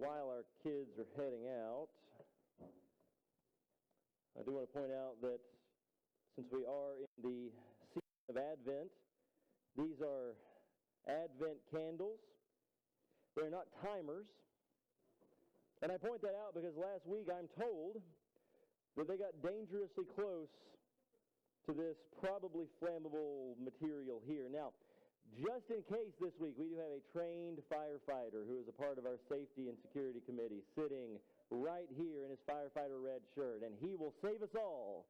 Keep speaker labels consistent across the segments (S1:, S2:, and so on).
S1: while our kids are heading out, I do want to point out that since we are in the season of Advent, these are Advent candles. They're not timers. And I point that out because last week I'm told that they got dangerously close to this probably flammable material here. Now, just in case this week, we do have a trained firefighter who is a part of our safety and security committee sitting right here in his firefighter red shirt, and he will save us all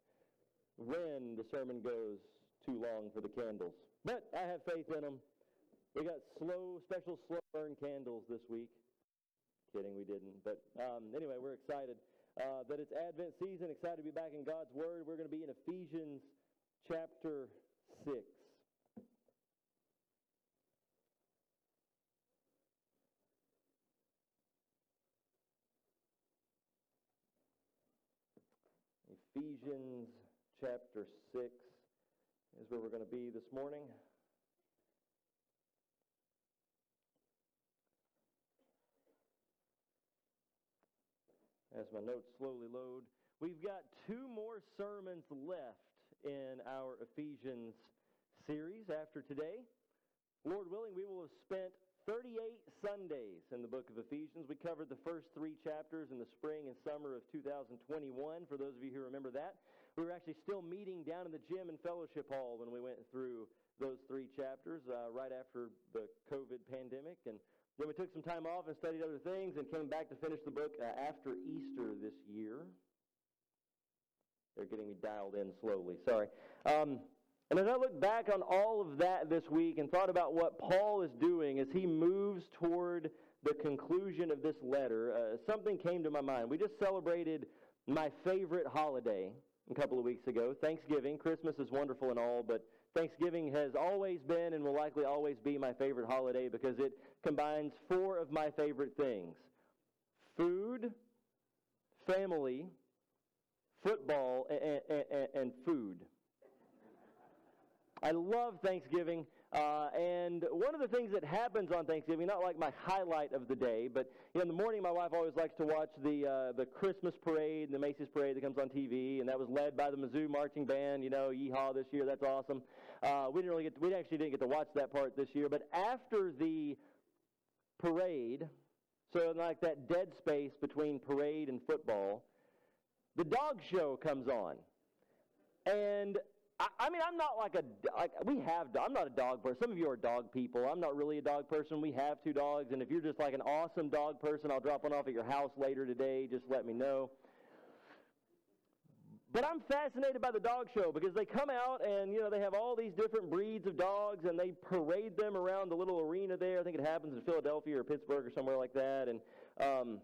S1: when the sermon goes too long for the candles. But I have faith in him. We got slow, special slow burn candles this week. Kidding, we didn't. But um, anyway, we're excited uh, that it's Advent season. Excited to be back in God's Word. We're going to be in Ephesians chapter 6. Ephesians chapter 6 is where we're going to be this morning. As my notes slowly load, we've got two more sermons left in our Ephesians series after today. Lord willing, we will have spent 38 Sundays in the book of Ephesians. We covered the first three chapters in the spring and summer of 2021. For those of you who remember that, we were actually still meeting down in the gym and fellowship hall when we went through those three chapters uh, right after the COVID pandemic. And then we took some time off and studied other things and came back to finish the book uh, after Easter this year. They're getting me dialed in slowly. Sorry. Um, and as I look back on all of that this week and thought about what Paul is doing as he moves toward the conclusion of this letter, uh, something came to my mind. We just celebrated my favorite holiday a couple of weeks ago, Thanksgiving. Christmas is wonderful and all, but Thanksgiving has always been and will likely always be my favorite holiday because it combines four of my favorite things food, family, football, and, and, and food. I love Thanksgiving. Uh, and one of the things that happens on Thanksgiving, not like my highlight of the day, but you know, in the morning, my wife always likes to watch the uh, the Christmas parade and the Macy's parade that comes on TV, and that was led by the Mizzou marching band. You know, yeehaw this year, that's awesome. Uh, we didn't really get, to, we actually didn't get to watch that part this year, but after the parade, so like that dead space between parade and football, the dog show comes on, and I, I mean, I'm not like a like we have. I'm not a dog person. Some of you are dog people. I'm not really a dog person. We have two dogs, and if you're just like an awesome dog person, I'll drop one off at your house later today. Just let me know. But I'm fascinated by the dog show because they come out and you know they have all these different breeds of dogs and they parade them around the little arena there. I think it happens in Philadelphia or Pittsburgh or somewhere like that. And um,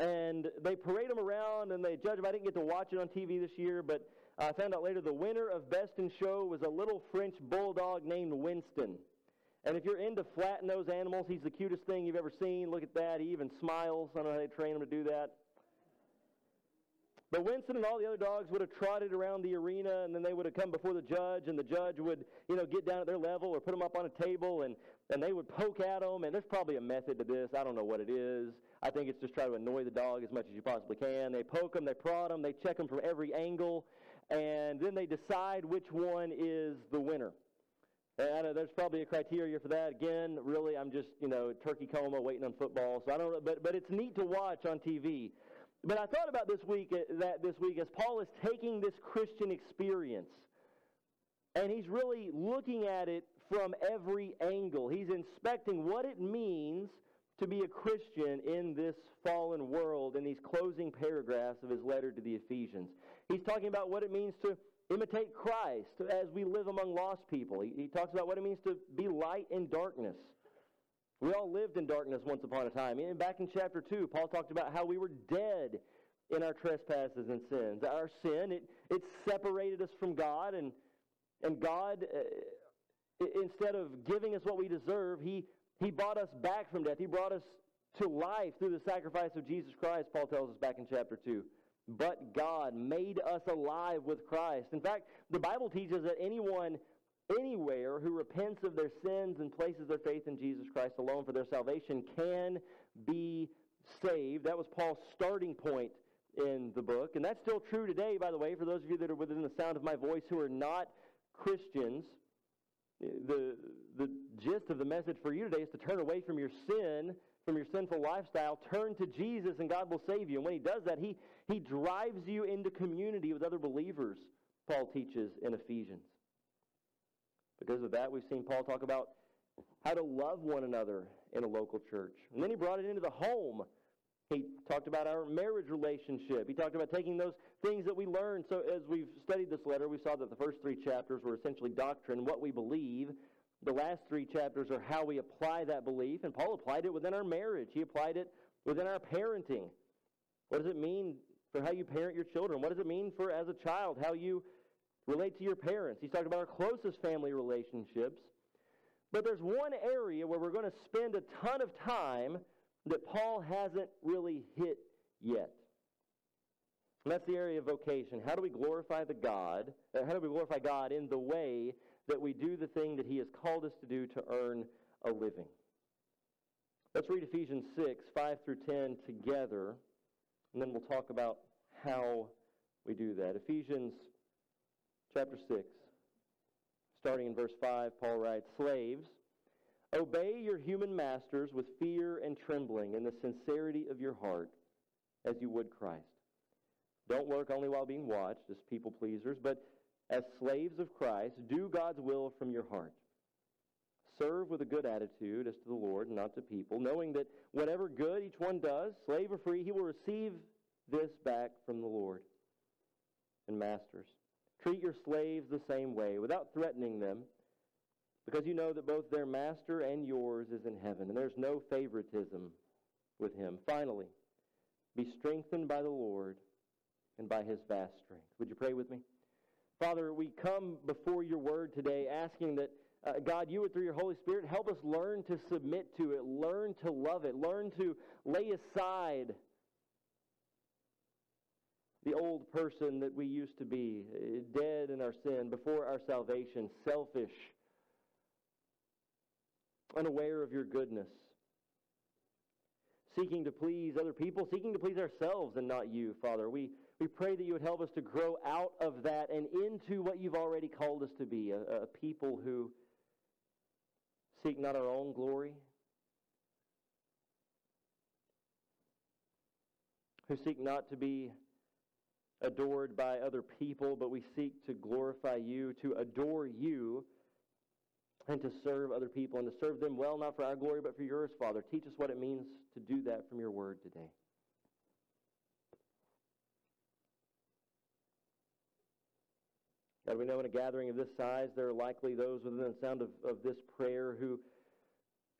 S1: and they parade them around and they judge them. I didn't get to watch it on TV this year, but I found out later the winner of Best in Show was a little French bulldog named Winston. And if you're into flat nosed animals, he's the cutest thing you've ever seen. Look at that. He even smiles. I don't know how they train him to do that. But Winston and all the other dogs would have trotted around the arena, and then they would have come before the judge, and the judge would, you know, get down at their level or put them up on a table, and, and they would poke at them. And there's probably a method to this. I don't know what it is. I think it's just try to annoy the dog as much as you possibly can. They poke them, they prod them, they check them from every angle, and then they decide which one is the winner. And there's probably a criteria for that. Again, really, I'm just you know turkey coma waiting on football, so I don't. But but it's neat to watch on TV. But I thought about this week uh, that this week as Paul is taking this Christian experience and he's really looking at it from every angle. He's inspecting what it means to be a Christian in this fallen world in these closing paragraphs of his letter to the Ephesians. He's talking about what it means to imitate Christ as we live among lost people. He, he talks about what it means to be light in darkness. We all lived in darkness once upon a time. And back in chapter 2, Paul talked about how we were dead in our trespasses and sins. Our sin, it, it separated us from God, and, and God, uh, instead of giving us what we deserve, he, he bought us back from death. He brought us to life through the sacrifice of Jesus Christ, Paul tells us back in chapter 2. But God made us alive with Christ. In fact, the Bible teaches that anyone anywhere who repents of their sins and places their faith in Jesus Christ alone for their salvation can be saved. That was Paul's starting point in the book. And that's still true today, by the way, for those of you that are within the sound of my voice who are not Christians. The, the gist of the message for you today is to turn away from your sin, from your sinful lifestyle, turn to Jesus, and God will save you. And when He does that, He, he drives you into community with other believers, Paul teaches in Ephesians. Because of that, we've seen Paul talk about how to love one another in a local church. And then he brought it into the home. He talked about our marriage relationship. He talked about taking those things that we learned. So, as we've studied this letter, we saw that the first three chapters were essentially doctrine, what we believe. The last three chapters are how we apply that belief. And Paul applied it within our marriage, he applied it within our parenting. What does it mean for how you parent your children? What does it mean for, as a child, how you relate to your parents? He's talking about our closest family relationships. But there's one area where we're going to spend a ton of time that Paul hasn't really hit yet. And that's the area of vocation. How do we glorify the God? How do we glorify God in the way that we do the thing that he has called us to do to earn a living? Let's read Ephesians 6, 5 through 10 together, and then we'll talk about how we do that. Ephesians chapter 6, starting in verse 5, Paul writes, Slaves, Obey your human masters with fear and trembling in the sincerity of your heart, as you would Christ. Don't work only while being watched as people pleasers, but as slaves of Christ, do God's will from your heart. Serve with a good attitude as to the Lord, and not to people, knowing that whatever good each one does, slave or free, he will receive this back from the Lord. And masters, treat your slaves the same way, without threatening them because you know that both their master and yours is in heaven, and there's no favoritism with him. Finally, be strengthened by the Lord and by his vast strength. Would you pray with me? Father, we come before your word today asking that, uh, God, you would, through your Holy Spirit, help us learn to submit to it, learn to love it, learn to lay aside the old person that we used to be, uh, dead in our sin, before our salvation, selfish unaware of your goodness, seeking to please other people, seeking to please ourselves and not you, Father. We, we pray that you would help us to grow out of that and into what you've already called us to be a, a people who seek not our own glory, who seek not to be adored by other people, but we seek to glorify you, to adore you and to serve other people and to serve them well, not for our glory, but for yours, Father. Teach us what it means to do that from your word today. God, we know in a gathering of this size, there are likely those within the sound of, of this prayer who,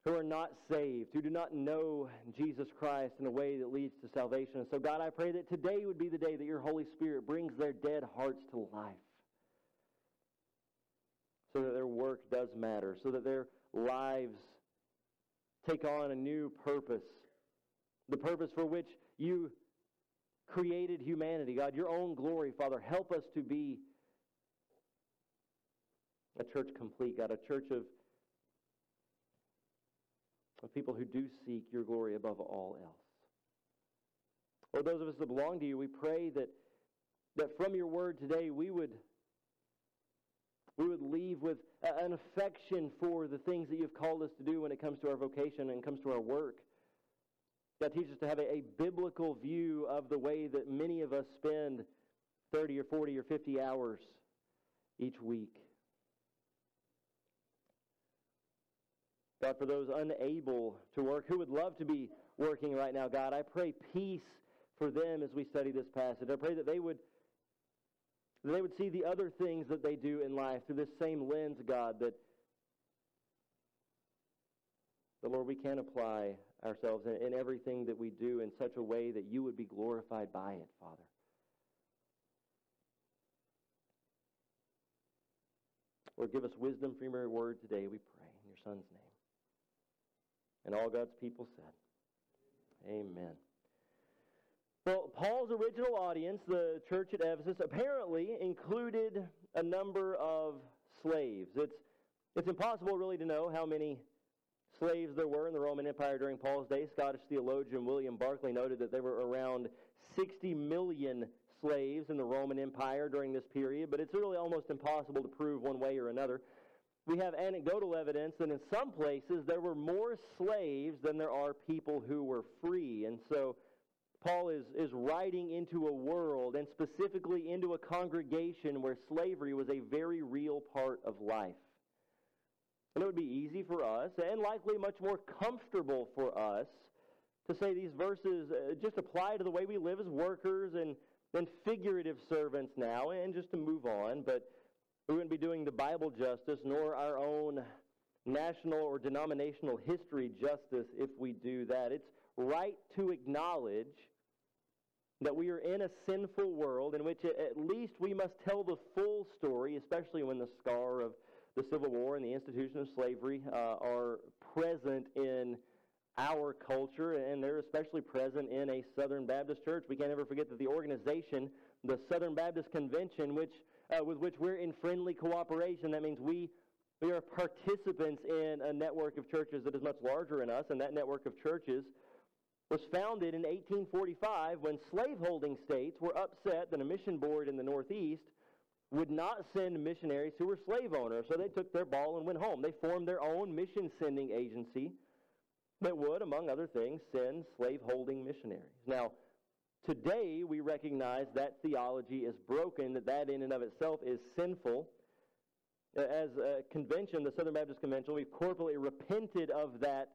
S1: who are not saved, who do not know Jesus Christ in a way that leads to salvation. And so, God, I pray that today would be the day that your Holy Spirit brings their dead hearts to life so that their work does matter, so that their lives take on a new purpose, the purpose for which you created humanity. God, your own glory, Father, help us to be a church complete, God, a church of, of people who do seek your glory above all else. Lord, those of us that belong to you, we pray that, that from your word today we would we would leave with an affection for the things that you've called us to do when it comes to our vocation and comes to our work. God, teach us to have a, a biblical view of the way that many of us spend 30 or 40 or 50 hours each week. God, for those unable to work, who would love to be working right now, God, I pray peace for them as we study this passage. I pray that they would that they would see the other things that they do in life through this same lens, God, that the Lord, we can apply ourselves in, in everything that we do in such a way that you would be glorified by it, Father. Lord, give us wisdom from your word today, we pray, in your Son's name. And all God's people said, Amen. Well, Paul's original audience, the church at Ephesus, apparently included a number of slaves. It's, it's impossible really to know how many slaves there were in the Roman Empire during Paul's day. Scottish theologian William Barclay noted that there were around 60 million slaves in the Roman Empire during this period, but it's really almost impossible to prove one way or another. We have anecdotal evidence that in some places there were more slaves than there are people who were free. And so Paul is, is writing into a world and specifically into a congregation where slavery was a very real part of life. And it would be easy for us, and likely much more comfortable for us, to say these verses uh, just apply to the way we live as workers and, and figurative servants now, and just to move on. But we wouldn't be doing the Bible justice, nor our own national or denominational history justice if we do that. It's right to acknowledge that we are in a sinful world in which at least we must tell the full story, especially when the scar of the Civil War and the institution of slavery uh, are present in our culture, and they're especially present in a Southern Baptist church. We can't ever forget that the organization, the Southern Baptist Convention, which uh, with which we're in friendly cooperation, that means we we are participants in a network of churches that is much larger than us, and that network of churches was founded in 1845 when slaveholding states were upset that a mission board in the Northeast would not send missionaries who were slave owners. So they took their ball and went home. They formed their own mission sending agency that would, among other things, send slaveholding missionaries. Now, today we recognize that theology is broken, that that in and of itself is sinful. As a convention, the Southern Baptist Convention, we've corporately repented of that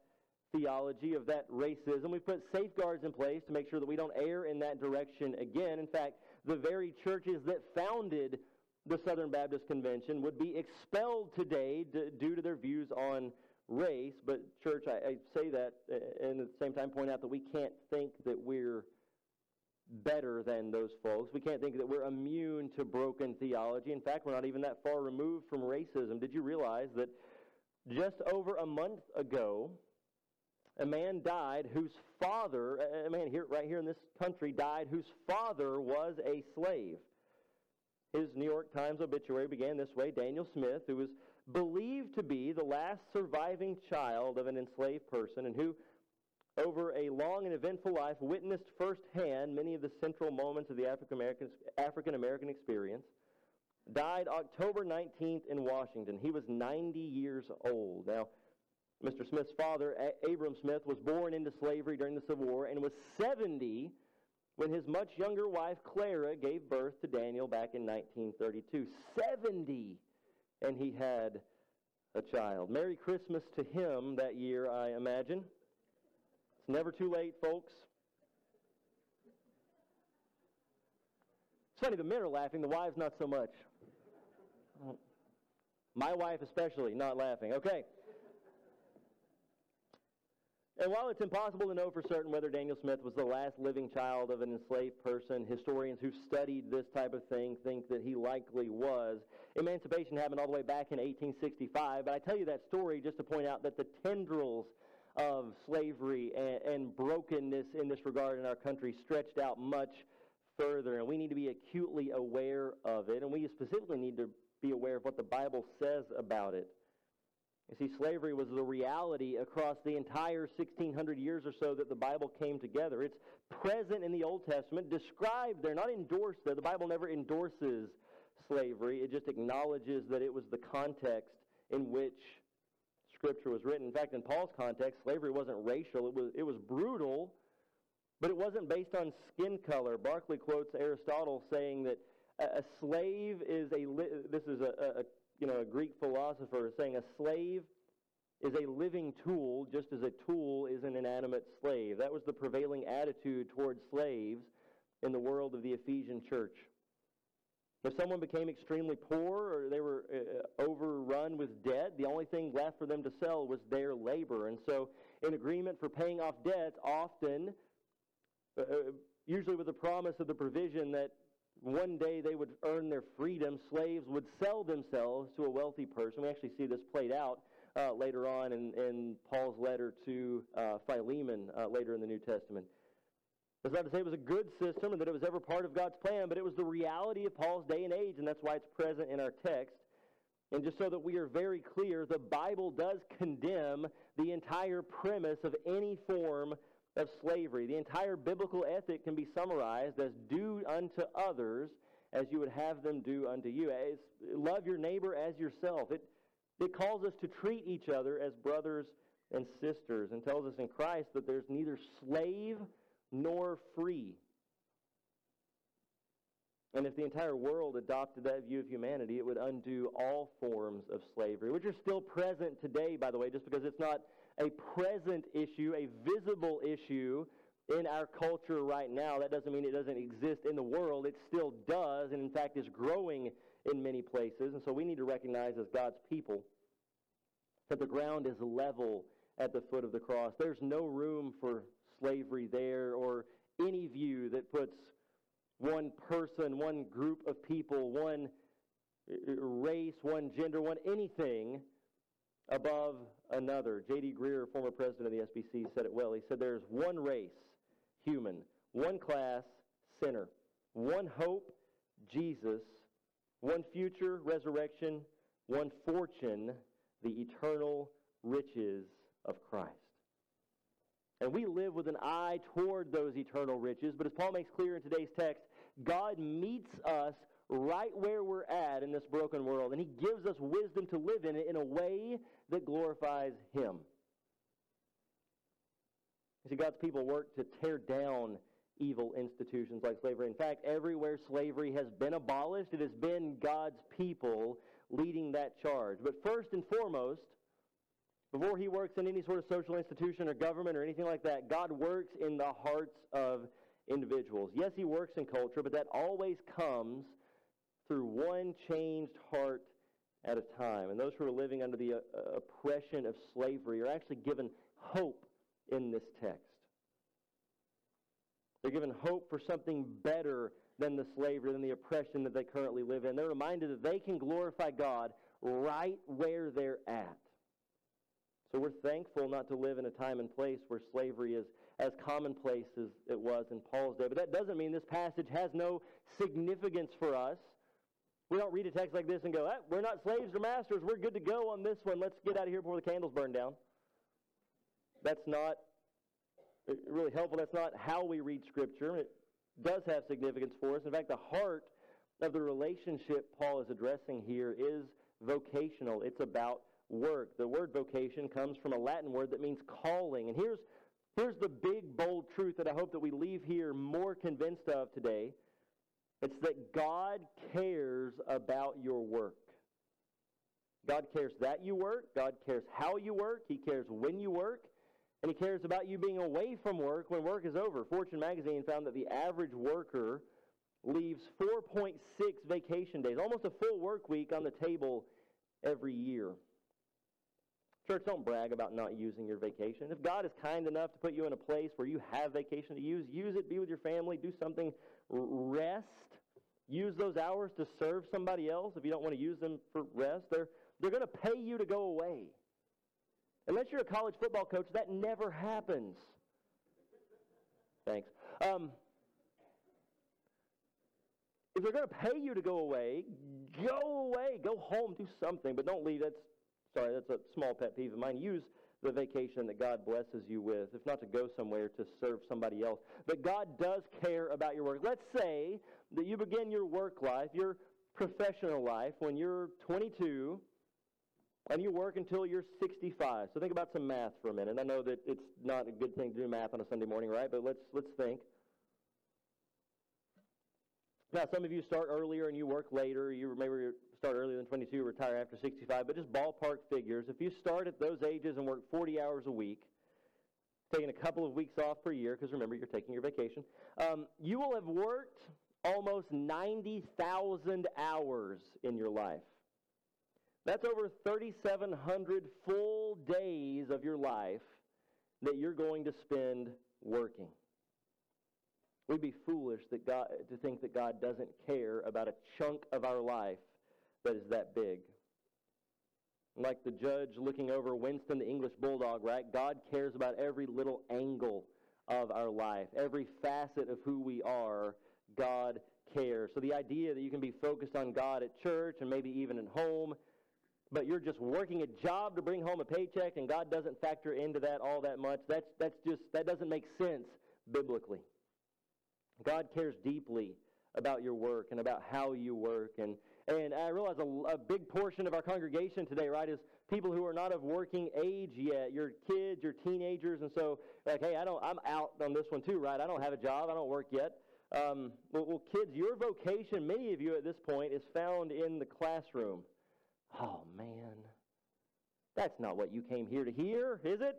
S1: theology, of that racism. We've put safeguards in place to make sure that we don't err in that direction again. In fact, the very churches that founded the Southern Baptist Convention would be expelled today due to their views on race. But, church, I, I say that uh, and at the same time point out that we can't think that we're better than those folks. We can't think that we're immune to broken theology. In fact, we're not even that far removed from racism. Did you realize that just over a month ago, a man died whose father, a man here, right here in this country, died whose father was a slave. His New York Times obituary began this way Daniel Smith, who was believed to be the last surviving child of an enslaved person and who, over a long and eventful life, witnessed firsthand many of the central moments of the African American experience, died October 19th in Washington. He was 90 years old. Now, Mr. Smith's father, Abram Smith, was born into slavery during the Civil War and was 70 when his much younger wife Clara gave birth to Daniel back in 1932. 70! And he had a child. Merry Christmas to him that year, I imagine. It's never too late, folks. It's funny, the men are laughing, the wives not so much. My wife especially not laughing. Okay. And while it's impossible to know for certain whether Daniel Smith was the last living child of an enslaved person, historians who studied this type of thing think that he likely was. Emancipation happened all the way back in 1865, but I tell you that story just to point out that the tendrils of slavery and, and brokenness in this regard in our country stretched out much further, and we need to be acutely aware of it, and we specifically need to be aware of what the Bible says about it. You see, slavery was the reality across the entire 1600 years or so that the Bible came together. It's present in the Old Testament, described there, not endorsed there. The Bible never endorses slavery, it just acknowledges that it was the context in which Scripture was written. In fact, in Paul's context, slavery wasn't racial, it was, it was brutal, but it wasn't based on skin color. Barclay quotes Aristotle saying that a, slave is a, this is a, a you know, a Greek philosopher saying a slave is a living tool just as a tool is an inanimate slave. That was the prevailing attitude towards slaves in the world of the Ephesian church. If someone became extremely poor or they were uh, overrun with debt, the only thing left for them to sell was their labor. And so, in agreement for paying off debts, often, uh, uh usually with the promise of the provision that one day they would earn their freedom. Slaves would sell themselves to a wealthy person. We actually see this played out uh, later on in, in, Paul's letter to uh, Philemon uh, later in the New Testament. That's not to say it was a good system and that it was ever part of God's plan, but it was the reality of Paul's day and age, and that's why it's present in our text. And just so that we are very clear, the Bible does condemn the entire premise of any form of slavery. The entire biblical ethic can be summarized as do unto others as you would have them do unto you. It's, love your neighbor as yourself. It, it calls us to treat each other as brothers and sisters and tells us in Christ that there's neither slave nor free. And if the entire world adopted that view of humanity, it would undo all forms of slavery, which are still present today, by the way, just because it's not a present issue, a visible issue in our culture right now. That doesn't mean it doesn't exist in the world. It still does, and in fact is growing in many places. And so we need to recognize as God's people that the ground is level at the foot of the cross. There's no room for slavery there or any view that puts one person, one group of people, one uh, uh, race, one gender, one anything above another. J.D. Greear, former president of the SBC, said it well. He said there's one race, human, one class, sinner, one hope, Jesus, one future, resurrection, one fortune, the eternal riches of Christ. And we live with an eye toward those eternal riches, but as Paul makes clear in today's text, God meets us right where we're at in this broken world, and He gives us wisdom to live in it in a way that glorifies Him. You see, God's people work to tear down evil institutions like slavery. In fact, everywhere slavery has been abolished, it has been God's people leading that charge. But first and foremost, before he works in any sort of social institution or government or anything like that, God works in the hearts of individuals. Yes, he works in culture, but that always comes through one changed heart at a time. And those who are living under the uh, oppression of slavery are actually given hope in this text. They're given hope for something better than the slavery, than the oppression that they currently live in. They're reminded that they can glorify God right where they're at. So we're thankful not to live in a time and place where slavery is as commonplace as it was in Paul's day. But that doesn't mean this passage has no significance for us. We don't read a text like this and go, ah, we're not slaves or masters. We're good to go on this one. Let's get out of here before the candles burn down. That's not really helpful. That's not how we read Scripture. It does have significance for us. In fact, the heart of the relationship Paul is addressing here is vocational. It's about work. The word vocation comes from a Latin word that means calling. And here's, here's the big, bold truth that I hope that we leave here more convinced of today. It's that God cares about your work. God cares that you work. God cares how you work. He cares when you work. And He cares about you being away from work when work is over. Fortune magazine found that the average worker leaves 4.6 vacation days, almost a full work week on the table every year. Church, don't brag about not using your vacation. If God is kind enough to put you in a place where you have vacation to use, use it, be with your family, do something, rest. Use those hours to serve somebody else if you don't want to use them for rest. They're, they're going to pay you to go away. Unless you're a college football coach, that never happens. Thanks. Um, if they're going to pay you to go away, go away. Go home, do something, but don't leave. That's sorry, that's a small pet peeve of mine. Use the vacation that God blesses you with, if not to go somewhere to serve somebody else. But God does care about your work. Let's say that you begin your work life, your professional life, when you're 22 and you work until you're 65. So think about some math for a minute. I know that it's not a good thing to do math on a Sunday morning, right? But let's let's think. Now, some of you start earlier and you work later. You maybe start earlier than 22, retire after 65, but just ballpark figures. If you start at those ages and work 40 hours a week, taking a couple of weeks off per year, because remember, you're taking your vacation, um, you will have worked almost 90,000 hours in your life. That's over 3,700 full days of your life that you're going to spend working. We'd be foolish that God, to think that God doesn't care about a chunk of our life that is that big. Like the judge looking over Winston the English Bulldog, right? God cares about every little angle of our life, every facet of who we are. God cares. So the idea that you can be focused on God at church and maybe even at home, but you're just working a job to bring home a paycheck and God doesn't factor into that all that much, that's, that's just, that doesn't make sense biblically. God cares deeply about your work and about how you work. And, and I realize a, a big portion of our congregation today, right, is people who are not of working age yet. Your kids, your teenagers, and so like, hey, I don't, I'm out on this one too, right? I don't have a job, I don't work yet. Um, well, well, kids, your vocation, many of you at this point, is found in the classroom. Oh man, that's not what you came here to hear, is it?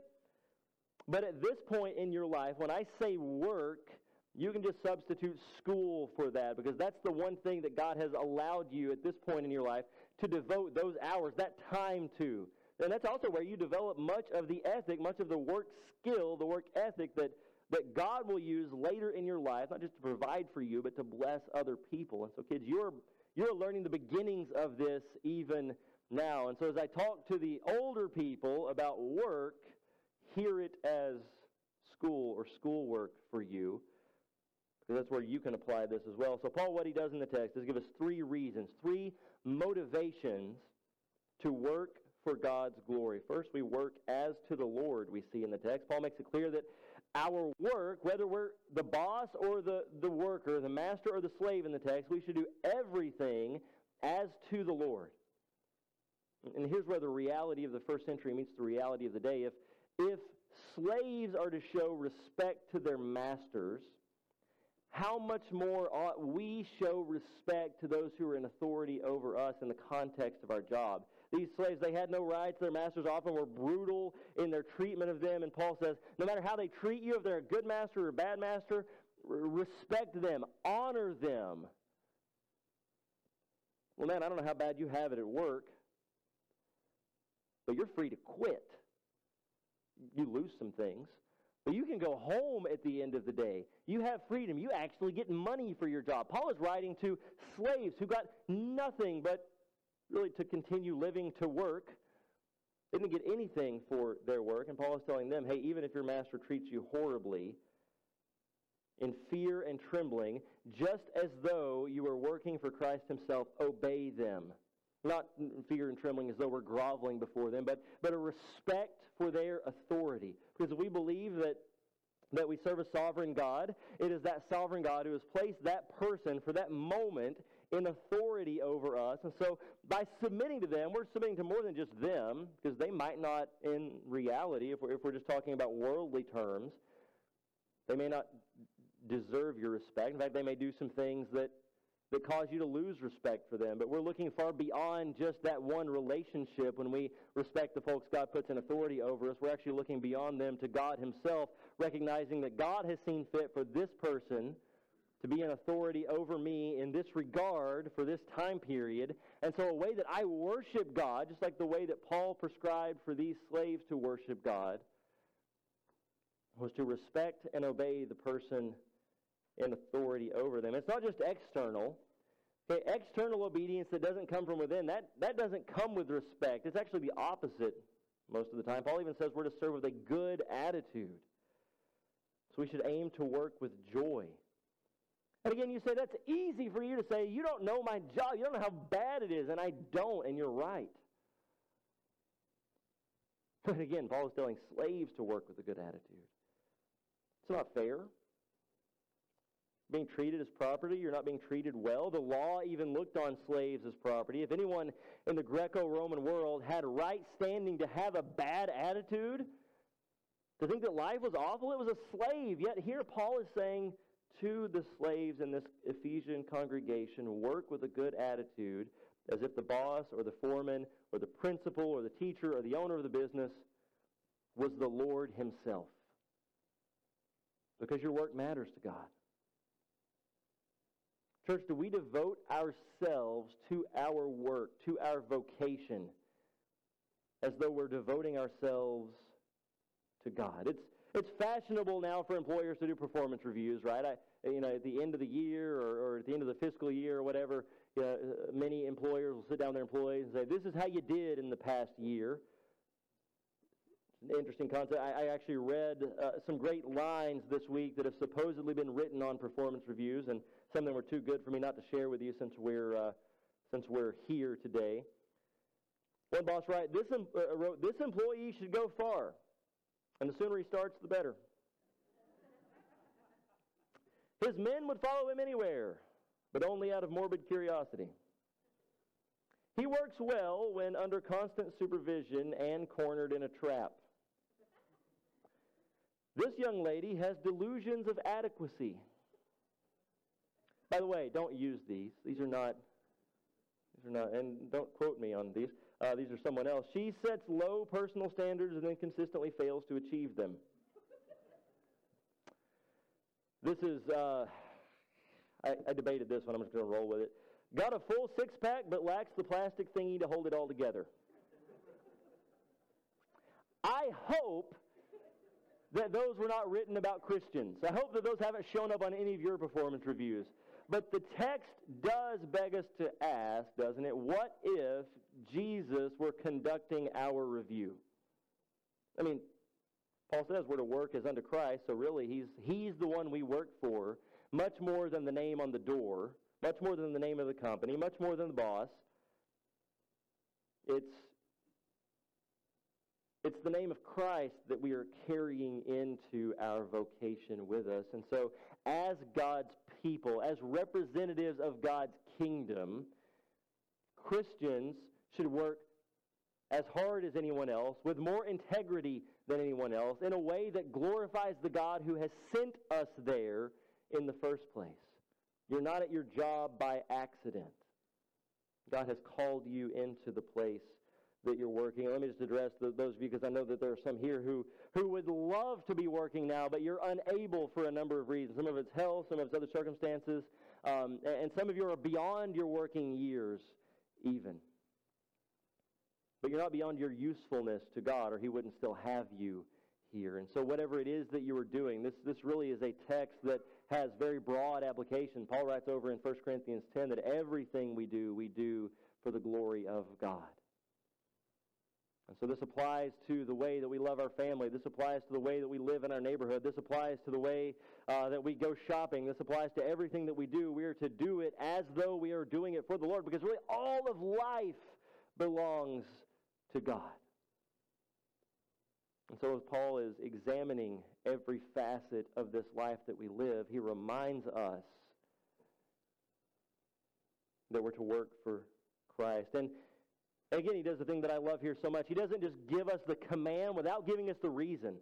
S1: But at this point in your life, when I say work, you can just substitute school for that because that's the one thing that God has allowed you at this point in your life to devote those hours, that time to. And that's also where you develop much of the ethic, much of the work skill, the work ethic that, that God will use later in your life, not just to provide for you, but to bless other people. And so, kids, you're, you're learning the beginnings of this even now. And so, as I talk to the older people about work, hear it as school or schoolwork for you because that's where you can apply this as well. So, Paul, what he does in the text is give us three reasons, three motivations to work for God's glory. First, we work as to the Lord, we see in the text. Paul makes it clear that our work, whether we're the boss or the, the worker, the master or the slave in the text, we should do everything as to the Lord. And here's where the reality of the first century meets the reality of the day. If, if slaves are to show respect to their masters, how much more ought we show respect to those who are in authority over us in the context of our job? These slaves, they had no rights. Their masters often were brutal in their treatment of them. And Paul says, no matter how they treat you, if they're a good master or a bad master, respect them, honor them. Well, man, I don't know how bad you have it at work, but you're free to quit. You lose some things. But you can go home at the end of the day. You have freedom. You actually get money for your job. Paul is writing to slaves who got nothing but really to continue living to work. They didn't get anything for their work. And Paul is telling them, hey, even if your master treats you horribly, in fear and trembling, just as though you were working for Christ himself, obey them. Not fear and trembling as though we're groveling before them, but, but a respect for their authority. Because we believe that, that we serve a sovereign God. It is that sovereign God who has placed that person for that moment in authority over us. And so by submitting to them, we're submitting to more than just them, because they might not, in reality, if we're, if we're just talking about worldly terms, they may not deserve your respect. In fact, they may do some things that that cause you to lose respect for them. But we're looking far beyond just that one relationship when we respect the folks God puts in authority over us. We're actually looking beyond them to God Himself, recognizing that God has seen fit for this person to be an authority over me in this regard for this time period. And so, a way that I worship God, just like the way that Paul prescribed for these slaves to worship God, was to respect and obey the person in authority over them. It's not just external. Okay, external obedience that doesn't come from within, that, that doesn't come with respect. It's actually the opposite most of the time. Paul even says we're to serve with a good attitude. So we should aim to work with joy. And again, you say, that's easy for you to say, you don't know my job, you don't know how bad it is, and I don't, and you're right. But again, Paul is telling slaves to work with a good attitude. It's not fair being treated as property, you're not being treated well. The law even looked on slaves as property. If anyone in the Greco Roman world had right standing to have a bad attitude, to think that life was awful, it was a slave. Yet here Paul is saying to the slaves in this Ephesian congregation work with a good attitude, as if the boss or the foreman or the principal or the teacher or the owner of the business was the Lord Himself. Because your work matters to God. Church, do we devote ourselves to our work, to our vocation, as though we're devoting ourselves to God? It's, it's fashionable now for employers to do performance reviews, right? I, you know, at the end of the year or, or at the end of the fiscal year or whatever, uh, many employers will sit down with their employees and say, this is how you did in the past year It's an interesting concept. I, I actually read uh, some great lines this week that have supposedly been written on performance reviews, and some of them were too good for me not to share with you since we're, uh, since we're here today. One boss write, this, em- uh, wrote, this employee should go far, and the sooner he starts, the better. His men would follow him anywhere, but only out of morbid curiosity. He works well when under constant supervision and cornered in a trap. This young lady has delusions of adequacy. By the way, don't use these. These are not, these are not, and don't quote me on these. Uh, these are someone else. She sets low personal standards and then consistently fails to achieve them. This is, uh, I, I debated this one. I'm just going to roll with it. Got a full six pack, but lacks the plastic thingy to hold it all together. I hope that those were not written about Christians. I hope that those haven't shown up on any of your performance reviews. But the text does beg us to ask, doesn't it? What if Jesus were conducting our review? I mean, Paul says we're to work as unto Christ, so really he's, he's the one we work for, much more than the name on the door, much more than the name of the company, much more than the boss. It's it's the name of Christ that we are carrying into our vocation with us. And so, as God's people, as representatives of God's kingdom, Christians should work as hard as anyone else, with more integrity than anyone else, in a way that glorifies the God who has sent us there in the first place. You're not at your job by accident. God has called you into the place that you're working. Let me just address the, those of you because I know that there are some here who, who would love to be working now, but you're unable for a number of reasons. Some of it's health, some of it's other circumstances, um, and, and some of you are beyond your working years even. But you're not beyond your usefulness to God, or He wouldn't still have you here. And so, whatever it is that you are doing, this, this really is a text that has very broad application. Paul writes over in 1 Corinthians 10 that everything we do, we do for the glory of God. And so this applies to the way that we love our family. This applies to the way that we live in our neighborhood. This applies to the way uh, that we go shopping. This applies to everything that we do. We are to do it as though we are doing it for the Lord because really all of life belongs to God. And so as Paul is examining every facet of this life that we live, he reminds us that we're to work for Christ. And again, he does the thing that I love here so much. He doesn't just give us the command without giving us the reason.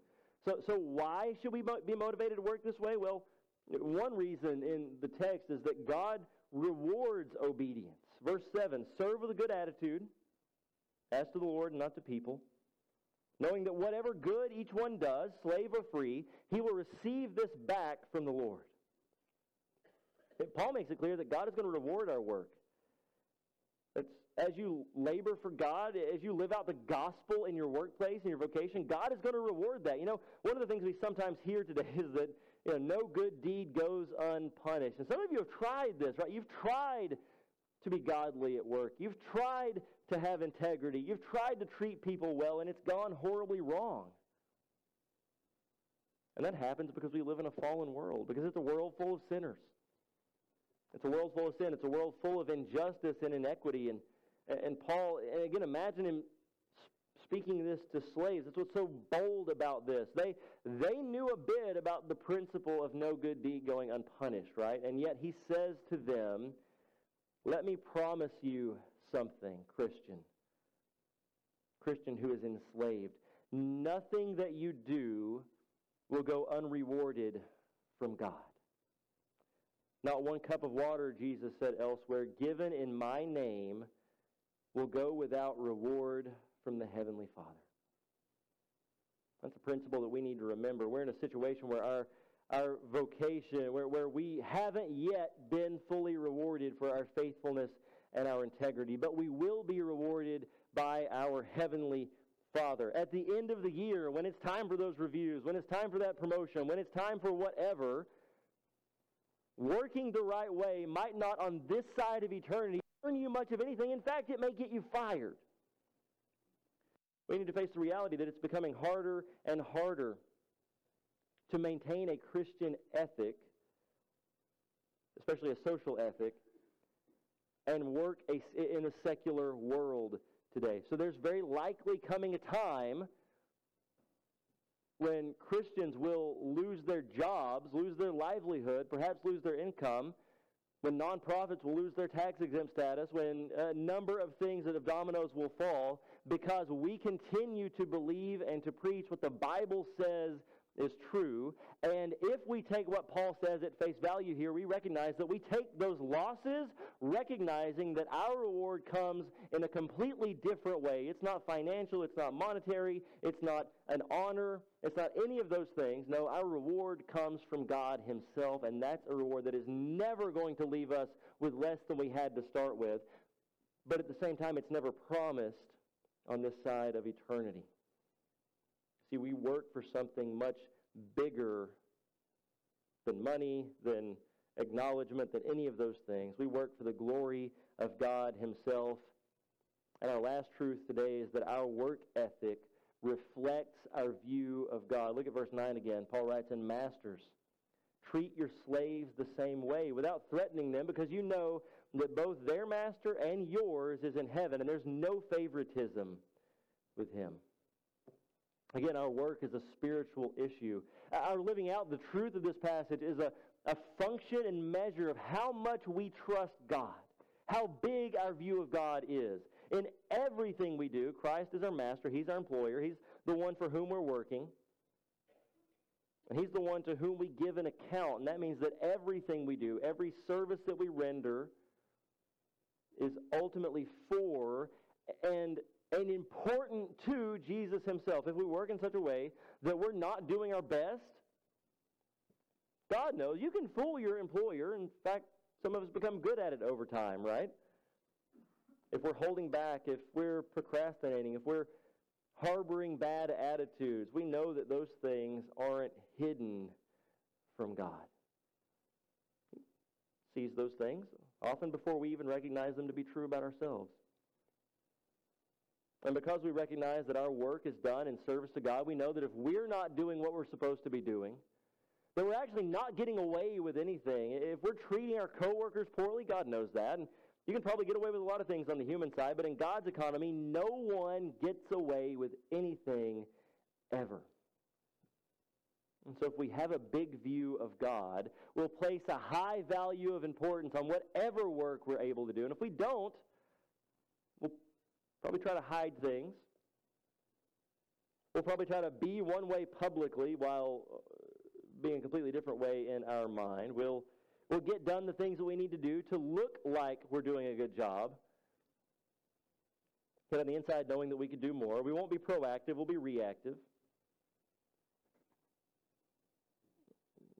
S1: So, so why should we be motivated to work this way? Well, one reason in the text is that God rewards obedience. Verse 7 Serve with a good attitude, as to the Lord and not to people, knowing that whatever good each one does, slave or free, he will receive this back from the Lord. Paul makes it clear that God is going to reward our work. As you labor for God, as you live out the gospel in your workplace, in your vocation, God is going to reward that. You know, one of the things we sometimes hear today is that you know, no good deed goes unpunished. And some of you have tried this, right? You've tried to be godly at work. You've tried to have integrity. You've tried to treat people well, and it's gone horribly wrong. And that happens because we live in a fallen world, because it's a world full of sinners. It's a world full of sin. It's a world full of injustice and inequity. And and Paul, and again, imagine him speaking this to slaves. That's what's so bold about this. They, they knew a bit about the principle of no good deed going unpunished, right? And yet he says to them, Let me promise you something, Christian. Christian who is enslaved. Nothing that you do will go unrewarded from God. Not one cup of water, Jesus said elsewhere, given in my name will go without reward from the Heavenly Father. That's a principle that we need to remember. We're in a situation where our, our vocation, where, where we haven't yet been fully rewarded for our faithfulness and our integrity, but we will be rewarded by our Heavenly Father. At the end of the year, when it's time for those reviews, when it's time for that promotion, when it's time for whatever, working the right way might not on this side of eternity earn you much of anything. In fact, it may get you fired. We need to face the reality that it's becoming harder and harder to maintain a Christian ethic, especially a social ethic, and work a, in a secular world today. So there's very likely coming a time when Christians will lose their jobs, lose their livelihood, perhaps lose their income, when nonprofits will lose their tax exempt status, when a number of things that of dominoes will fall because we continue to believe and to preach what the Bible says is true. And if we take what Paul says at face value here, we recognize that we take those losses, recognizing that our reward comes in a completely different way. It's not financial, it's not monetary, it's not an honor, it's not any of those things. No, our reward comes from God Himself, and that's a reward that is never going to leave us with less than we had to start with. But at the same time, it's never promised on this side of eternity. See, we work for something much bigger than money, than acknowledgement, than any of those things. We work for the glory of God Himself. And our last truth today is that our work ethic reflects our view of God. Look at verse 9 again. Paul writes, And masters, treat your slaves the same way without threatening them, because you know that both their master and yours is in heaven, and there's no favoritism with Him. Again, our work is a spiritual issue. Our living out the truth of this passage is a, a function and measure of how much we trust God, how big our view of God is. In everything we do, Christ is our master, He's our employer, He's the one for whom we're working. And He's the one to whom we give an account. And that means that everything we do, every service that we render, is ultimately for and and important to Jesus himself. If we work in such a way that we're not doing our best, God knows you can fool your employer. In fact, some of us become good at it over time, right? If we're holding back, if we're procrastinating, if we're harboring bad attitudes, we know that those things aren't hidden from God. He sees those things often before we even recognize them to be true about ourselves. And because we recognize that our work is done in service to God, we know that if we're not doing what we're supposed to be doing, then we're actually not getting away with anything. If we're treating our coworkers poorly, God knows that. And you can probably get away with a lot of things on the human side, but in God's economy, no one gets away with anything ever. And so if we have a big view of God, we'll place a high value of importance on whatever work we're able to do. And if we don't, Probably try to hide things. We'll probably try to be one way publicly while uh, being a completely different way in our mind. We'll, we'll get done the things that we need to do to look like we're doing a good job. Get on the inside knowing that we could do more. We won't be proactive, we'll be reactive.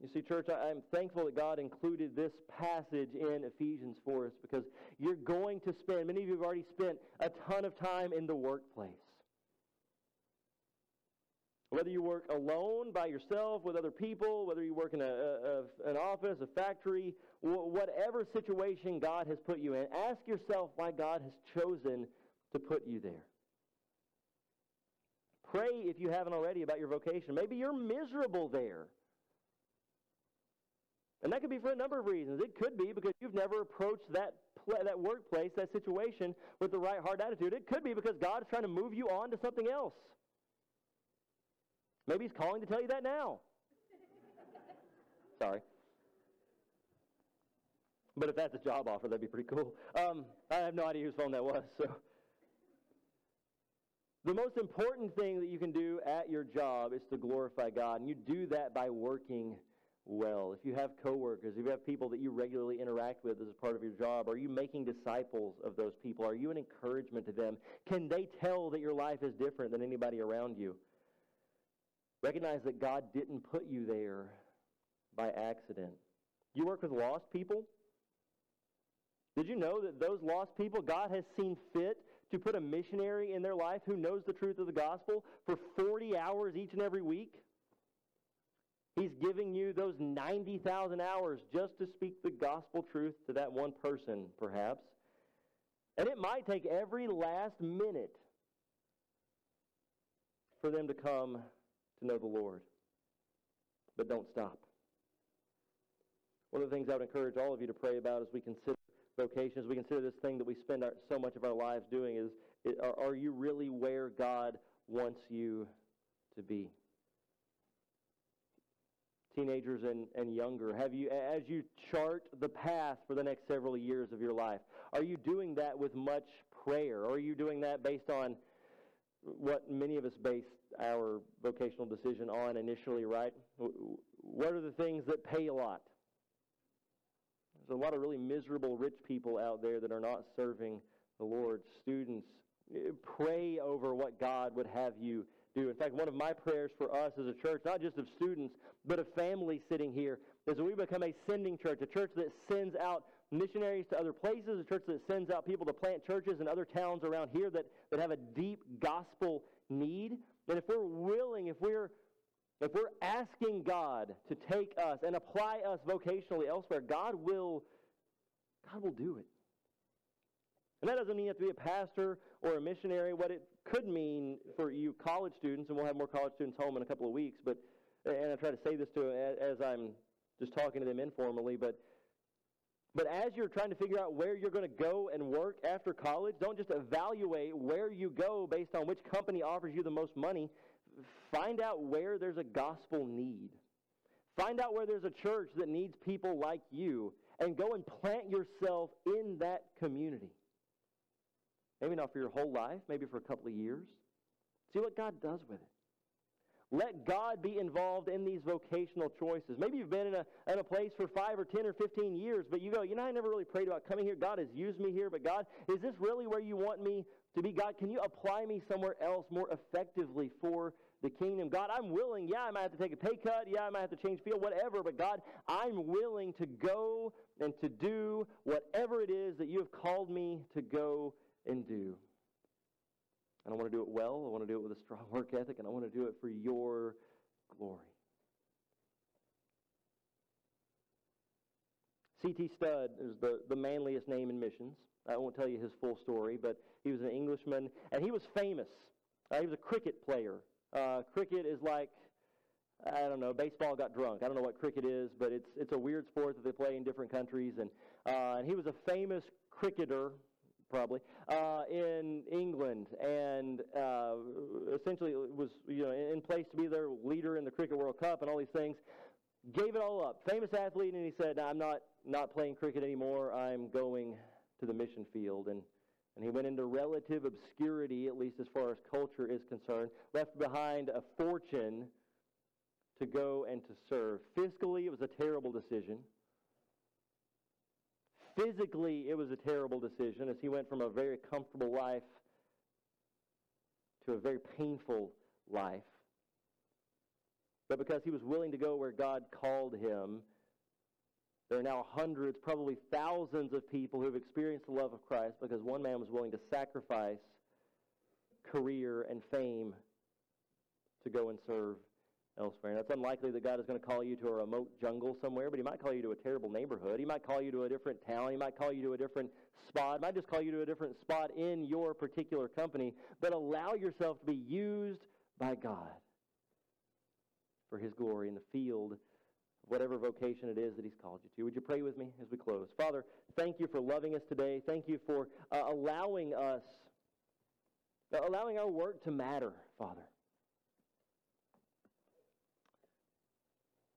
S1: You see, church, I'm thankful that God included this passage in Ephesians for us because you're going to spend, many of you have already spent a ton of time in the workplace. Whether you work alone, by yourself, with other people, whether you work in a, a, an office, a factory, whatever situation God has put you in, ask yourself why God has chosen to put you there. Pray, if you haven't already, about your vocation. Maybe you're miserable there. And that could be for a number of reasons. It could be because you've never approached that pl- that workplace, that situation with the right heart attitude. It could be because God is trying to move you on to something else. Maybe He's calling to tell you that now. Sorry. But if that's a job offer, that'd be pretty cool. Um, I have no idea whose phone that was. So, the most important thing that you can do at your job is to glorify God, and you do that by working well? If you have coworkers, if you have people that you regularly interact with as a part of your job, are you making disciples of those people? Are you an encouragement to them? Can they tell that your life is different than anybody around you? Recognize that God didn't put you there by accident. You work with lost people? Did you know that those lost people, God has seen fit to put a missionary in their life who knows the truth of the gospel for 40 hours each and every week? He's giving you those 90,000 hours just to speak the gospel truth to that one person, perhaps. And it might take every last minute for them to come to know the Lord. But don't stop. One of the things I would encourage all of you to pray about as we consider vocations, as we consider this thing that we spend our, so much of our lives doing is, are, are you really where God wants you to be? Teenagers and, and younger, have you, as you chart the path for the next several years of your life, are you doing that with much prayer? Or are you doing that based on what many of us base our vocational decision on initially, right? What are the things that pay a lot? There's a lot of really miserable rich people out there that are not serving the Lord. Students, pray over what God would have you do. In fact, one of my prayers for us as a church, not just of students, but of families sitting here, is that we become a sending church, a church that sends out missionaries to other places, a church that sends out people to plant churches in other towns around here that, that have a deep gospel need. And if we're willing, if we're if we're asking God to take us and apply us vocationally elsewhere, God will God will do it. And that doesn't mean you have to be a pastor or a missionary. What it could mean for you college students, and we'll have more college students home in a couple of weeks, but and I try to say this to as I'm just talking to them informally, but but as you're trying to figure out where you're going to go and work after college, don't just evaluate where you go based on which company offers you the most money. Find out where there's a gospel need. Find out where there's a church that needs people like you and go and plant yourself in that community. Maybe not for your whole life, maybe for a couple of years. See what God does with it. Let God be involved in these vocational choices. Maybe you've been in a, in a place for 5 or 10 or 15 years, but you go, you know, I never really prayed about coming here. God has used me here, but God, is this really where you want me to be? God, can you apply me somewhere else more effectively for the kingdom? God, I'm willing. Yeah, I might have to take a pay cut. Yeah, I might have to change field, whatever, but God, I'm willing to go and to do whatever it is that you have called me to go and do. And I want to do it well. I want to do it with a strong work ethic, and I want to do it for your glory. C.T. Studd is the, the manliest name in missions. I won't tell you his full story, but he was an Englishman, and he was famous. Uh, he was a cricket player. Uh, cricket is like, I don't know, baseball got drunk. I don't know what cricket is, but it's, it's a weird sport that they play in different countries. And, uh, and he was a famous cricketer probably, uh, in England, and uh, essentially was you know in place to be their leader in the Cricket World Cup and all these things. Gave it all up. Famous athlete, and he said, "I'm not not playing cricket anymore. I'm going to the mission field." And and he went into relative obscurity, at least as far as culture is concerned. Left behind a fortune to go and to serve. Fiscally, it was a terrible decision. Physically, it was a terrible decision as he went from a very comfortable life to a very painful life. But because he was willing to go where God called him, there are now hundreds, probably thousands of people who have experienced the love of Christ because one man was willing to sacrifice career and fame to go and serve elsewhere. And it's unlikely that God is going to call you to a remote jungle somewhere, but He might call you to a terrible neighborhood. He might call you to a different town. He might call you to a different spot. He might just call you to a different spot in your particular company. But allow yourself to be used by God for His glory in the field whatever vocation it is that He's called you to. Would you pray with me as we close? Father, thank you for loving us today. Thank you for uh, allowing us, uh, allowing our work to matter, Father.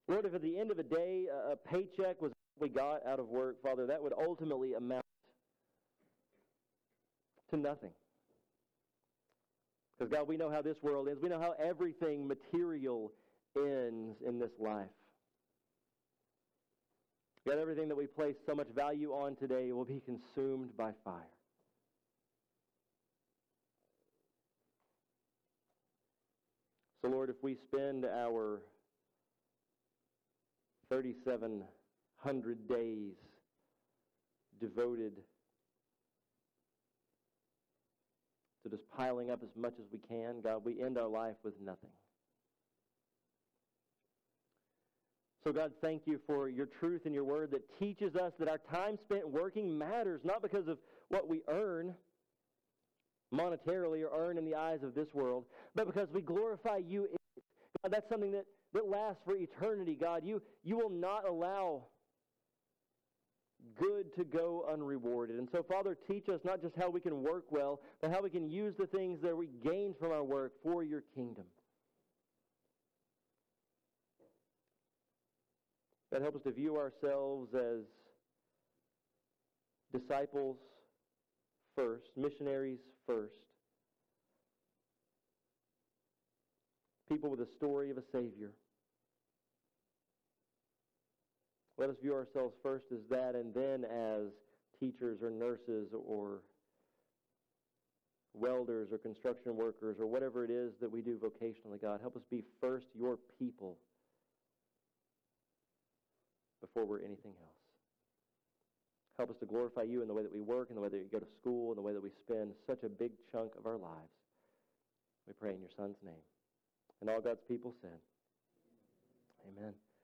S1: Lord, if at the end of the day a paycheck was we got out of work, Father, that would ultimately amount to nothing. Because, God, we know how this world ends. We know how everything material ends in this life. God, everything that we place so much value on today will be consumed by fire. So, Lord, if we spend our 3,700 days devoted to just piling up as much as we can. God, we end our life with nothing. So, God, thank you for your truth and your word that teaches us that our time spent working matters, not because of what we earn monetarily or earn in the eyes of this world, but because we glorify you. God, that's something that that lasts for eternity, God. You, you will not allow good to go unrewarded. And so, Father, teach us not just how we can work well, but how we can use the things that we gain from our work for your kingdom. That helps us to view ourselves as disciples first, missionaries first, people with a story of a Savior. Let us view ourselves first as that and then as teachers or nurses or welders or construction workers or whatever it is that we do vocationally, God. Help us be first your people before we're anything else. Help us to glorify you in the way that we work, in the way that we go to school, in the way that we spend such a big chunk of our lives. We pray in your Son's name. And all God's people said, Amen.